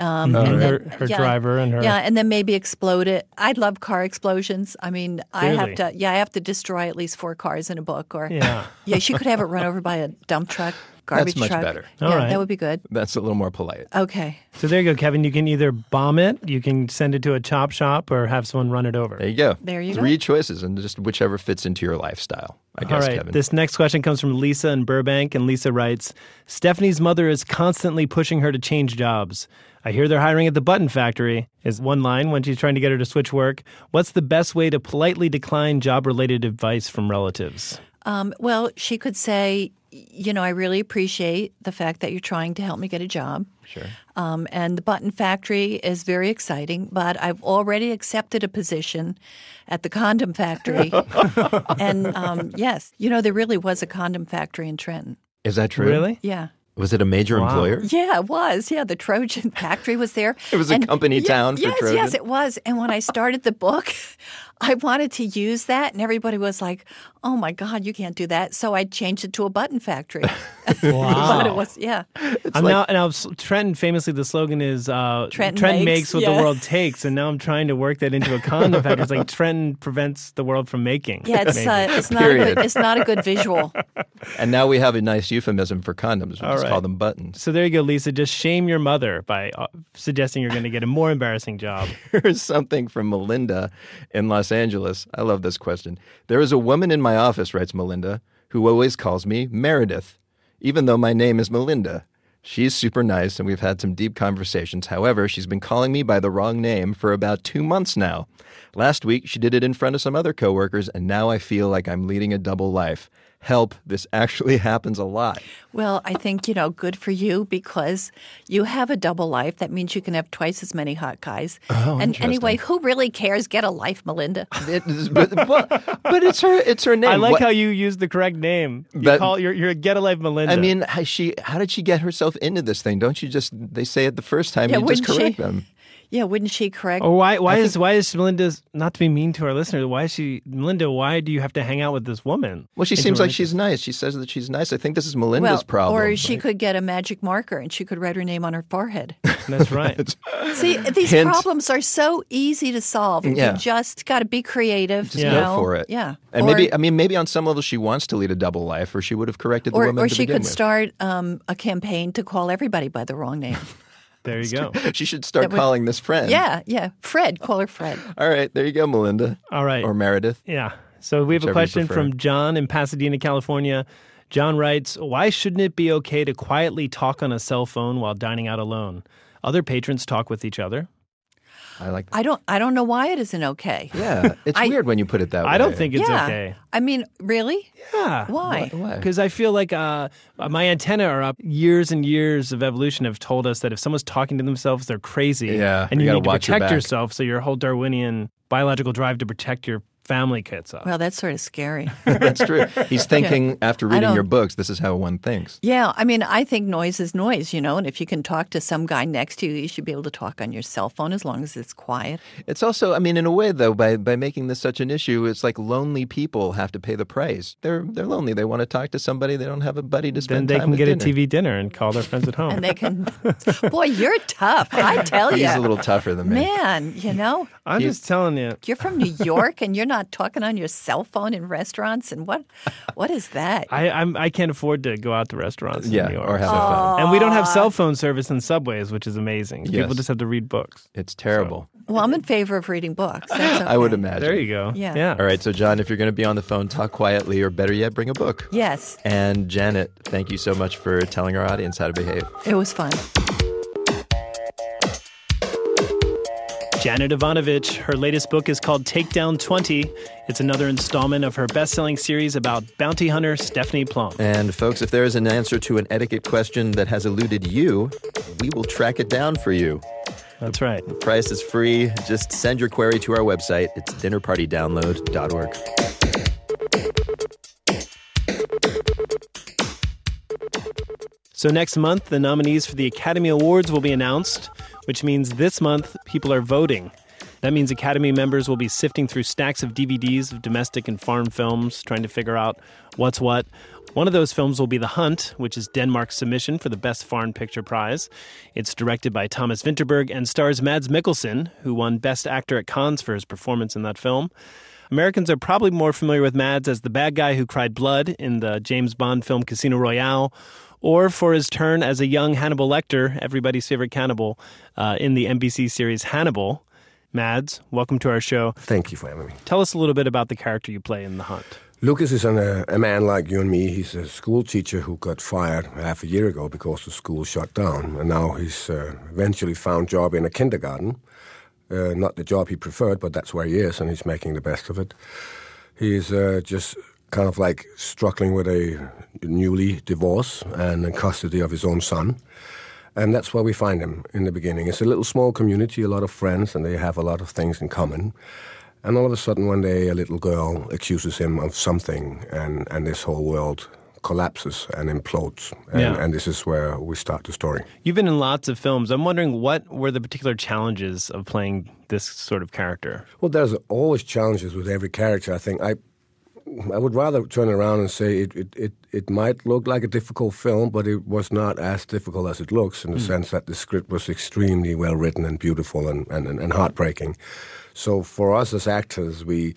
Um,
Oh,
and
her-
then-
her driver and her-
Yeah, and then maybe explode it. I'd love car explosions. I mean, I have to, yeah, I have to destroy at least four cars in a book. Or,
Yeah.
yeah, she could have it run over by a dump truck, garbage
That's much
truck.
better.
Yeah,
All right.
that would be good.
That's a little more polite.
Okay.
So, there you go, Kevin. You can either bomb it, you can send it to a chop shop, or have someone run it over.
There you go.
There you go.
Three choices, and just whichever fits into your lifestyle, I guess,
All right.
Kevin.
This next question comes from Lisa in Burbank, and Lisa writes Stephanie's mother is constantly pushing her to change jobs. I hear they're hiring at the Button Factory, is one line when she's trying to get her to switch work. What's the best way to politely decline job related advice from relatives?
Um, well, she could say, you know, I really appreciate the fact that you're trying to help me get a job.
Sure.
Um, and the button factory is very exciting, but I've already accepted a position at the condom factory. and um, yes, you know, there really was a condom factory in Trenton.
Is that true?
Really?
Yeah.
Was it a major
Wow.
employer?
Yeah, it was. Yeah, the Trojan factory was there.
It was a company
Yeah,
town for
yes,
Trojan?
Yes, it was. And when I started the book, I wanted to use that, and everybody was like, "Oh my God, you can't do that!" So I changed it to a button factory.
Wow.
but it was, yeah.
I'm now, now Trenton famously the slogan is uh,
Trenton
makes,
makes,
what
yeah.
the world takes, and now I'm trying to work that into a condom factory. It's like Trenton prevents the world from making.
Yeah, it's uh, it's not a good, it's not a good visual.
And now we have a nice euphemism for condoms. We
All
just
right.
call them buttons.
So there you go, Lisa. Just shame your mother by uh, suggesting you're going to get a more embarrassing job.
Here's something from Melinda in Los Angeles. I love this question. There is a woman in my office, writes Melinda, who always calls me Meredith, even though my name is Melinda. She's super nice and we've had some deep conversations. However, she's been calling me by the wrong name for about two months now. Last week, she did it in front of some other coworkers, and now I feel like I'm leading a double life. Help, this actually happens a lot.
Well, I think, you know, good for you because you have a double life. That means you can have twice as many hot guys.
Oh,
and anyway, who really cares? Get a life, Melinda.
It is- but, but, but it's her it's her name.
I like
What-
how you use the correct name. You
That-
call you're, you're a get a life Melinda.
I mean, how she how did she get herself into this thing? Don't you just they say it the first time
Yeah,
you just correct
she?
them?
Yeah, wouldn't she correct?
Or why? Why
I
is why is Melinda not to be mean to our listeners? Why is she Melinda? Why do you have to hang out with this woman?
Well, she seems like she's nice. She says that she's nice. I think this is Melinda's
well,
problem.
or she
right?
could get a magic marker and she could write her name on her forehead.
That's right.
See, these
Hint.
problems are so easy to solve.
Yeah.
You just got to be creative.
just
you
go for it.
Yeah.
and
or,
maybe I mean maybe on some level she wants to lead a double life, or she would have corrected the
or,
woman
or
to
she
begin
could
with.
start um, a campaign to call everybody by the wrong name.
There you go.
she should start
would-
calling this friend.
yeah, yeah. Fred, call her Fred.
All right, there you go, Melinda.
All right.
Or Meredith.
Yeah. So we have a question from John in Pasadena, California. John writes, Why shouldn't it be okay to quietly talk on a cell phone while dining out alone? Other patrons talk with each other.
I like that.
I don't. I don't know why it isn't okay.
Yeah, it's
I-
weird when you put it that way.
I don't think it's
yeah.
okay.
I mean, really?
Yeah.
Why?
Because I feel like uh, my antenna are up. Years and years of evolution have told us that if someone's talking to themselves, they're crazy.
Yeah,
and
you
you, need to
watch your
protect
back.
yourself. So your whole Darwinian biological drive to protect your family gets up.
Well, that's sort of scary.
That's true. He's thinking
Yeah.
after reading your books, this is how one thinks.
Yeah, I mean, I think noise is noise, you know, and if you can talk to some guy next to you, you should be able to talk on your cell phone as long as it's quiet.
It's also, I mean, in a way, though, by, by making this such an issue, it's like lonely people have to pay the price. They're they're lonely. They want to talk to somebody. They don't have a buddy to
then
spend
they
time
can
with
get
dinner.
a TV dinner and call their friends at home.
And they can, boy, you're tough. I tell you.
He's a little tougher than me.
Man, you know,
I'm just telling you.
you're from New York and you're not talking on your cell phone in restaurants. And what, what is that?
I I'm, I can't afford to go out to restaurants
Yeah,
in New York.
or have a phone.
And we don't have cell phone service in subways, which is amazing.
Yes.
People just have to read books.
It's terrible.
Well, I'm in favor of reading books. That's okay.
I would imagine.
There you go.
Yeah.
Yeah.
All right, so John, if you're going to be on the phone, talk quietly, or better yet, bring a book.
Yes,
And Janet, thank you so much for telling our audience how to behave.
it was fun.
Janet Evanovich, her latest book is called Takedown 20. It's another installment of her best selling series about bounty hunter Stephanie Plum.
And folks, if there is an answer to an etiquette question that has eluded you, we will track it down for you.
That's right.
The price is free. Just send your query to our website. It's dinnerpartydownload.org.
So, next month, the nominees for the Academy Awards will be announced, which means this month people are voting. That means Academy members will be sifting through stacks of DVDs of domestic and foreign films, trying to figure out what's what. One of those films will be The Hunt, which is Denmark's submission for the Best Foreign Picture Prize. It's directed by Thomas Vinterberg and stars Mads Mikkelsen, who won Best Actor at Cannes for his performance in that film. Americans are probably more familiar with Mads as the bad guy who cried blood in the James Bond film Casino Royale, or for his turn as a young Hannibal Lecter, everybody's favorite cannibal, uh, in the NBC series Hannibal. Mads, welcome to our show.
Thank you for having me.
Tell us a little bit about the character you play in The Hunt.
Lucas is an, uh, a man like you and me. He's a school teacher who got fired half a year ago because the school shut down, and now he's uh, eventually found job in a kindergarten. Uh, not the job he preferred, but that's where he is, and he's making the best of it. He's uh, just kind of like struggling with a newly divorce and in custody of his own son. And that's where we find him in the beginning. It's a little small community, a lot of friends, and they have a lot of things in common. And all of a sudden, one day, a little girl accuses him of something, and, and this whole world collapses and implodes. And,
Yeah.
and this is where we start the story.
You've been in lots of films. I'm wondering what were the particular challenges of playing this sort of character?
Well, there's always challenges with every character. I think I, I would rather turn around and say it, it, it, it might look like a difficult film, but it was not as difficult as it looks in the
Mm.
sense that the script was extremely well written and beautiful and, and, and, and heartbreaking. So for us as actors, we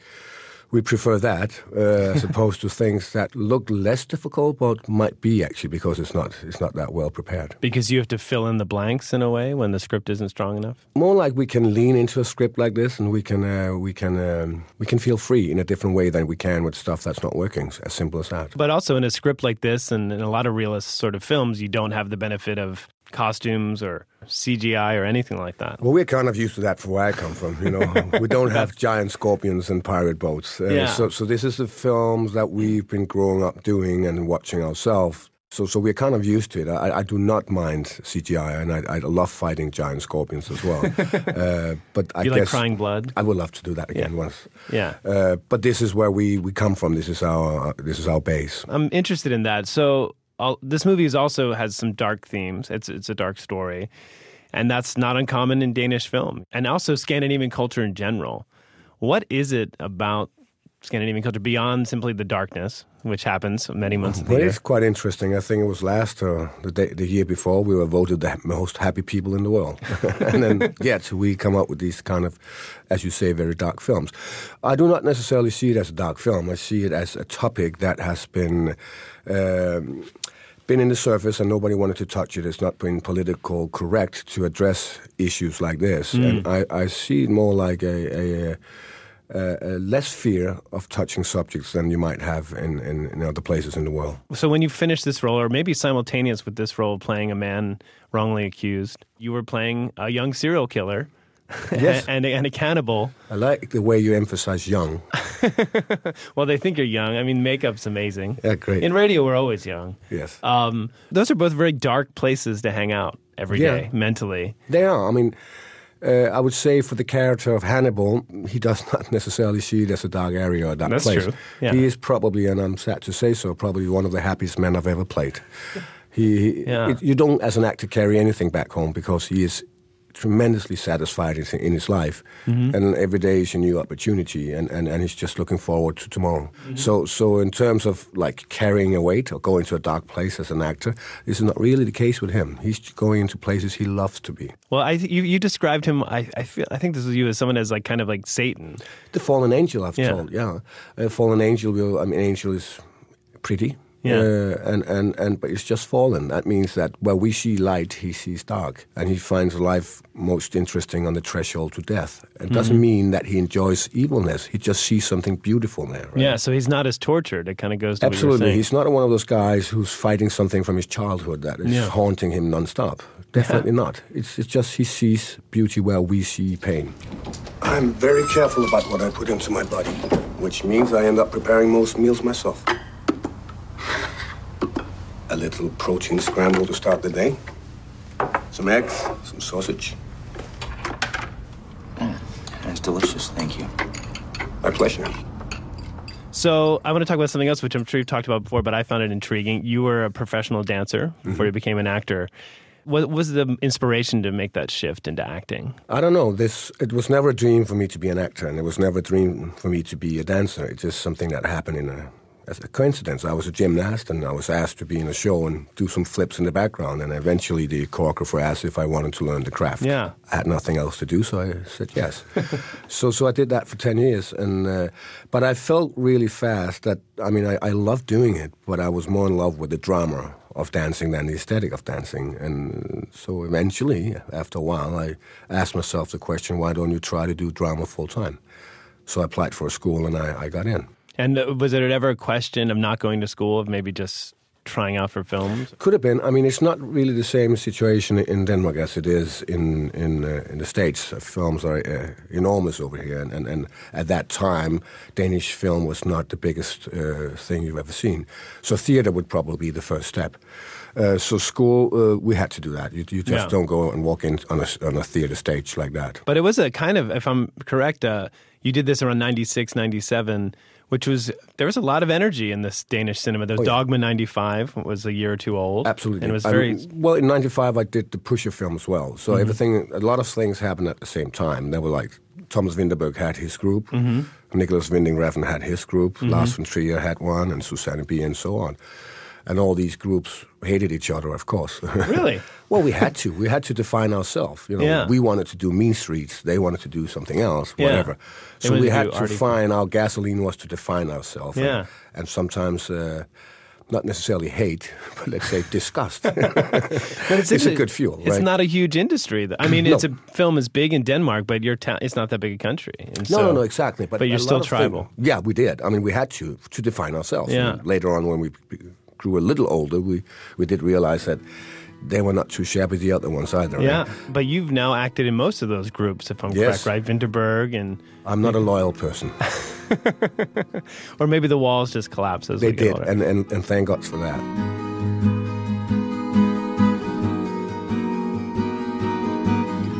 we prefer that uh, as opposed to things that look less difficult, but might be actually because it's not it's not that well prepared.
Because you have to fill in the blanks in a way when the script isn't strong enough?
More like we can lean into a script like this, and we can uh, we can um, we can feel free in a different way than we can with stuff that's not working. As simple as that.
But also in a script like this and in a lot of realist sort of films, you don't have the benefit of costumes or CGI or anything like that.
Well, we're kind of used to that from where I come from. You know, we don't have giant scorpions and pirate boats. Uh,
Yeah.
So, so this is the films that we've been growing up doing and watching ourselves. So, so we're kind of used to it. I, I do not mind CGI, and I, I love fighting giant scorpions as well. uh, but I
you like crying blood?
I would love to do that again once.
Yeah.
Uh, but this is where we, we come from. This is our this is our base.
I'm interested in that. So i this movie is also has some dark themes. It's it's a dark story, and that's not uncommon in Danish film and also Scandinavian culture in general. What is it about Scandinavian culture beyond simply the darkness, which happens many months of the
Well,
year?
it's quite interesting. I think it was last uh, the day, the year before we were voted the most happy people in the world, and then yet we come up with these kind of, as you say, very dark films. I do not necessarily see it as a dark film. I see it as a topic that has been. Um, been in the surface and nobody wanted to touch it. It's not been political correct to address issues like this.
Mm.
And I, I see it more like a, a, a, a less fear of touching subjects than you might have in, in, in other places in the world.
So when you finished this role, or maybe simultaneous with this role, playing a man wrongly accused, you were playing a young serial killer.
Yes.
and, and a cannibal.
I like the way you emphasize young.
Well, they think you're young. I mean, makeup's amazing.
Yeah, great.
In radio, we're always young.
Yes.
Um, those are both very dark places to hang out every day
Yeah.
mentally.
They are. I mean, Uh, I would say for the character of Hannibal, he does not necessarily see it as a dark area or a dark
That's
place.
true, yeah.
He is probably, and I'm sad to say so, probably one of the happiest men I've ever played. He, he-
Yeah.
it- you don't, as an actor, carry anything back home because he is tremendously satisfied in, in his life,
Mhm.
and every day is a new opportunity, and, and, and he's just looking forward to tomorrow.
Mm-hmm.
So, so in terms of like carrying a weight or going to a dark place as an actor, this is not really the case with him. He's going into places he loves to be.
Well, I you, you described him. I, I feel I think this was you as someone as like kind of like Satan.
The fallen angel, I've
Yeah.
told, yeah. A fallen angel will, I mean, angel is pretty.
Yeah.
Uh, and, and, and, but it's just fallen. That means that where we see light, he sees dark. And he finds life most interesting on the threshold to death. It doesn't
Mhm.
mean that he enjoys evilness. He just sees something beautiful there. right?
Yeah, so he's not as tortured. It kind of goes to
Absolutely.
What you were.
He's not one of those guys who's fighting something from his childhood that is
Yeah.
haunting him nonstop. Definitely not. It's, it's just he sees beauty where we see pain. I'm very careful about what I put into my body, which means I end up preparing most meals myself. A little protein scramble to start the day. Some eggs, some sausage.
Mm, that's delicious, thank you.
My pleasure.
So I want to talk about something else, which I'm sure you've talked about before, but I found it intriguing. You were a professional dancer mm-hmm. before you became an actor. What was the inspiration to make that shift into acting?
I don't know. This it was never a dream for me to be an actor, and it was never a dream for me to be a dancer. It's just something that happened in a as a coincidence. I was a gymnast, and I was asked to be in a show and do some flips in the background. And eventually, the choreographer asked if I wanted to learn the craft.
Yeah.
I had nothing else to do, so I said yes. so, so I did that for ten years, and uh, but I felt really fast that I mean I, I loved doing it, but I was more in love with the drama of dancing than the aesthetic of dancing, and so eventually, after a while, I asked myself the question: Why don't you try to do drama full time? So I applied for a school, and I, I got in.
And was it ever a question of not going to school, of maybe just trying out for films?
Could have been. I mean, it's not really the same situation in Denmark as it is in in uh, in the States. Uh, films are uh, enormous over here, and, and, and at that time, Danish film was not the biggest uh, thing you've ever seen. So theater would probably be the first step. Uh, so school, uh, we had to do that. You, you just
Yeah.
don't go and walk in on a, on a theater stage like that.
But it was a kind of, if I'm correct, uh, you did this around 96, 97, which was, there was a lot of energy in this Danish cinema. There was
Oh, yeah.
Dogma 95, was a year or two old.
Absolutely.
And it was
I
very,
mean, well, in '95, I did the Pusher film as well. So
Mhm.
everything, a lot of things happened at the same time. There were like Thomas Vinterberg had his group,
Mhm.
Nicolas Winding Refn had his group,
Mhm.
Lars von Trier had one, and Susanne B. and so on. And all these groups hated each other, of course.
Really?
well, we had to. We had to define ourselves. You know,
Yeah.
we wanted to do Mean Streets. They wanted to do something else.
Yeah.
Whatever.
They
So we had to find our gasoline was to define ourselves.
Yeah.
And, and sometimes. Uh, not necessarily hate, but let's say disgust.
But
it's,
it's
a good fuel,
It's
right?
not a huge industry. though. I mean,
No.
it's a film is big in Denmark, but your town it's not that big a country. And
no,
so-
no, no, exactly. But,
but you're still tribal.
yeah, we did. I mean, we had to to define ourselves.
Yeah.
And later on, when we grew a little older, we we did realize that they were not too shabby the other ones either. right?
Yeah, but you've now acted in most of those groups, if I'm
Yes.
correct, right? Vinterberg and
I'm not a loyal person.
or maybe the walls just collapse as
They did, and, and and thank God for that.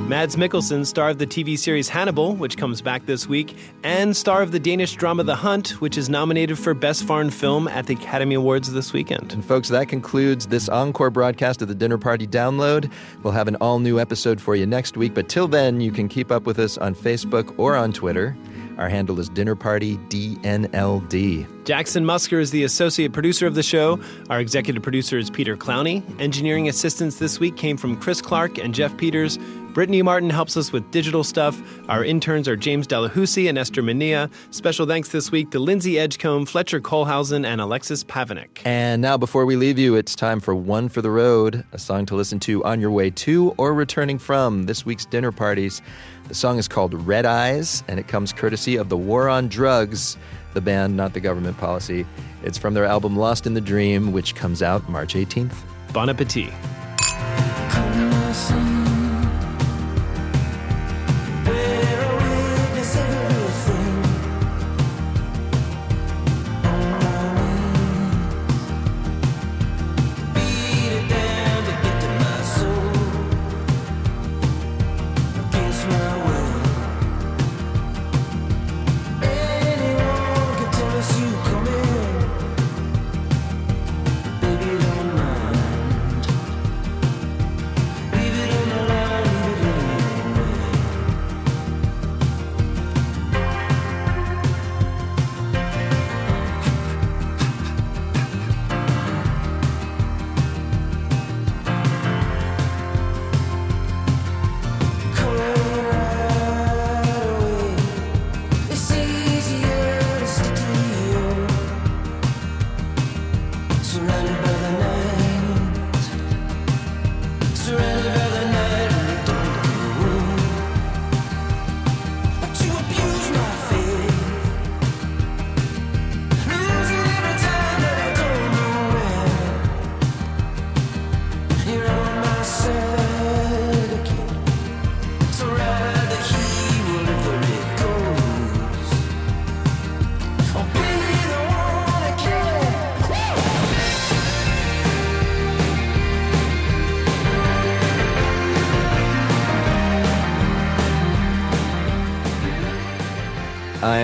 Mads Mikkelsen, star of the TV series Hannibal, which comes back this week, and star of the Danish drama The Hunt, which is nominated for Best Foreign Film at the Academy Awards this weekend.
And folks, that concludes this encore broadcast of the Dinner Party Download. We'll have an all new episode for you next week, but till then, you can keep up with us on Facebook or on Twitter. Our handle is Dinner Party DNLD.
Jackson Musker is the associate producer of the show. Our executive producer is Peter Clowney. Engineering assistance this week came from Chris Clark and Jeff Peters. Brittany Martin helps us with digital stuff. Our interns are James Delahousie and Esther Mania. Special thanks this week to Lindsay Edgecombe, Fletcher Colhausen, and Alexis Pavinik.
And now, before we leave you, it's time for One for the Road, a song to listen to on your way to or returning from this week's dinner parties. The song is called Red Eyes, and it comes courtesy of the War on Drugs, the band, not the government policy. It's from their album Lost in the Dream, which comes out March 18th.
Bon appetit.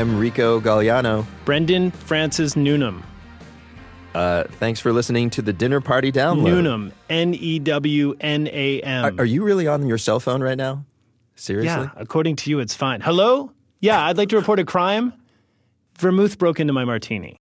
I'm Rico Gagliano.
Brendan Francis Newnam.
Uh, thanks for listening to the Dinner Party Download.
Newnam. N E W N A M.
Are, are you really on your cell phone right now? Seriously?
Yeah, according to you, it's fine. Hello? Yeah, I'd like to report a crime. Vermouth broke into my martini.